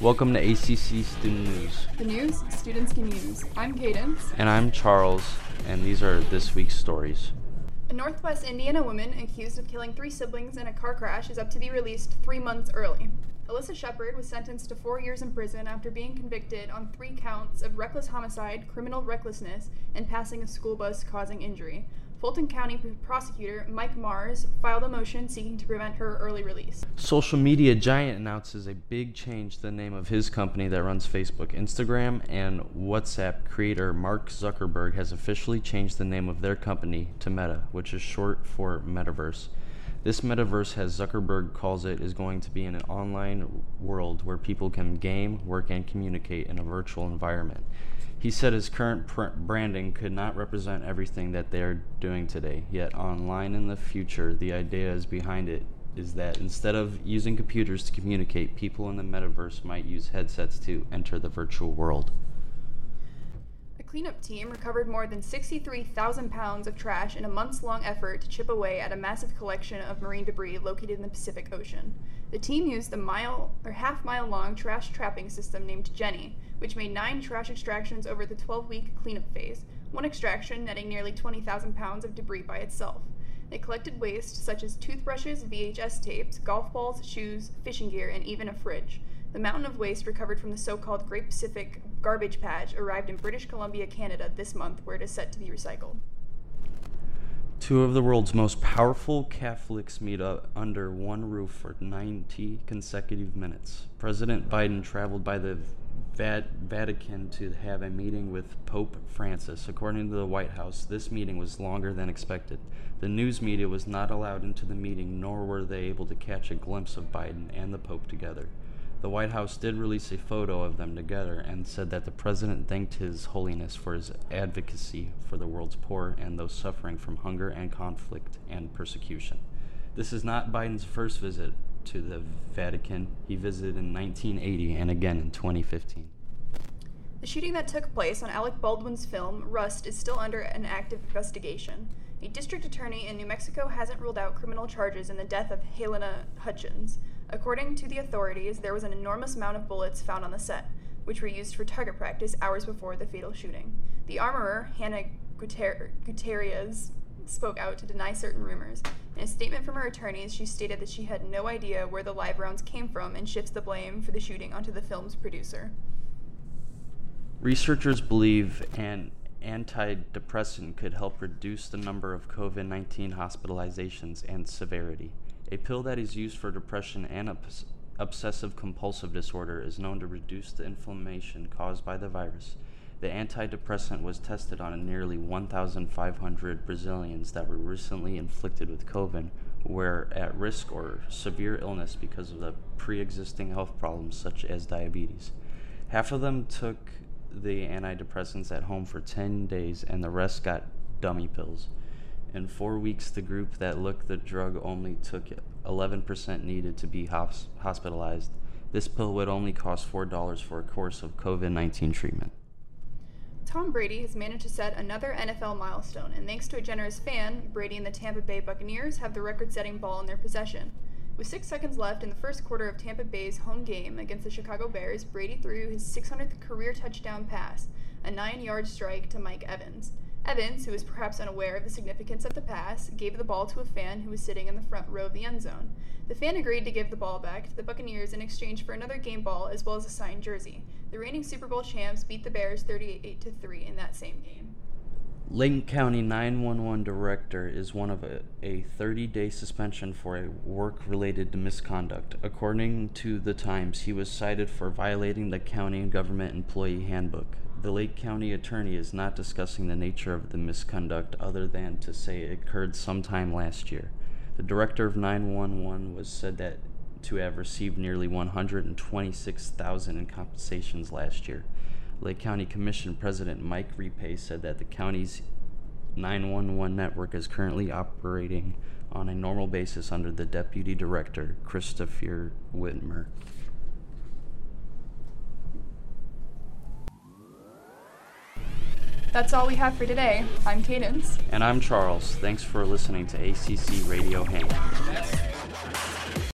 Welcome to ACC Student News. The news students can use. I'm Cadence. And I'm Charles, and these are this week's stories. A Northwest Indiana woman accused of killing three siblings in a car crash is up to be released three months early. Alyssa Shepherd was sentenced to four years in prison after being convicted on three counts of reckless homicide, criminal recklessness, and passing a school bus causing injury. Fulton County prosecutor Mike Marrs filed a motion seeking to prevent her early release. Social media giant announces a big change to the name of his company that runs Facebook, Instagram, and WhatsApp. Creator Mark Zuckerberg has officially changed the name of their company to Meta, which is short for Metaverse. This metaverse, as Zuckerberg calls it, is going to be an online world where people can game, work, and communicate in a virtual environment. He said his current pr- branding could not represent everything that they are doing today, yet, online in the future, the idea is behind it is that instead of using computers to communicate, people in the metaverse might use headsets to enter the virtual world. Cleanup team recovered more than 63,000 pounds of trash in a months long effort to chip away at a massive collection of marine debris located in the Pacific Ocean. The team used a mile or half mile long trash trapping system named Jenny, which made nine trash extractions over the 12 week cleanup phase, one extraction netting nearly 20,000 pounds of debris by itself. They collected waste such as toothbrushes, VHS tapes, golf balls, shoes, fishing gear, and even a fridge. The mountain of waste recovered from the so called Great Pacific Garbage Patch arrived in British Columbia, Canada this month, where it is set to be recycled. Two of the world's most powerful Catholics meet up under one roof for 90 consecutive minutes. President Biden traveled by the Vatican to have a meeting with Pope Francis. According to the White House, this meeting was longer than expected. The news media was not allowed into the meeting, nor were they able to catch a glimpse of Biden and the Pope together. The White House did release a photo of them together and said that the president thanked His Holiness for his advocacy for the world's poor and those suffering from hunger and conflict and persecution. This is not Biden's first visit to the Vatican. He visited in 1980 and again in 2015. The shooting that took place on Alec Baldwin's film Rust is still under an active investigation. A district attorney in New Mexico hasn't ruled out criminal charges in the death of Halyna Hutchins. According to the authorities, there was an enormous amount of bullets found on the set, which were used for target practice hours before the fatal shooting. The armorer, Hannah Gutierrez, spoke out to deny certain rumors. In a statement from her attorneys, she stated that she had no idea where the live rounds came from and shifts the blame for the shooting onto the film's producer. Researchers believe an antidepressant could help reduce the number of COVID 19 hospitalizations and severity. A pill that is used for depression and obs- obsessive compulsive disorder is known to reduce the inflammation caused by the virus. The antidepressant was tested on nearly 1,500 Brazilians that were recently inflicted with COVID, were at risk or severe illness because of the pre existing health problems such as diabetes. Half of them took the antidepressants at home for 10 days, and the rest got dummy pills. In four weeks, the group that looked the drug only took 11% needed to be hospitalized. This pill would only cost $4 for a course of COVID 19 treatment. Tom Brady has managed to set another NFL milestone, and thanks to a generous fan, Brady and the Tampa Bay Buccaneers have the record setting ball in their possession. With six seconds left in the first quarter of Tampa Bay's home game against the Chicago Bears, Brady threw his 600th career touchdown pass, a nine yard strike to Mike Evans. Evans, who was perhaps unaware of the significance of the pass, gave the ball to a fan who was sitting in the front row of the end zone. The fan agreed to give the ball back to the Buccaneers in exchange for another game ball as well as a signed jersey. The reigning Super Bowl champs beat the Bears 38 to 3 in that same game. Layton County 911 director is one of a 30 day suspension for a work related misconduct. According to the Times, he was cited for violating the county government employee handbook. The Lake County attorney is not discussing the nature of the misconduct other than to say it occurred sometime last year. The director of 911 was said that to have received nearly 126,000 in compensations last year. Lake County Commission President Mike Repay said that the county's 911 network is currently operating on a normal basis under the deputy director, Christopher Whitmer. That's all we have for today. I'm Cadence. And I'm Charles. Thanks for listening to ACC Radio Hang.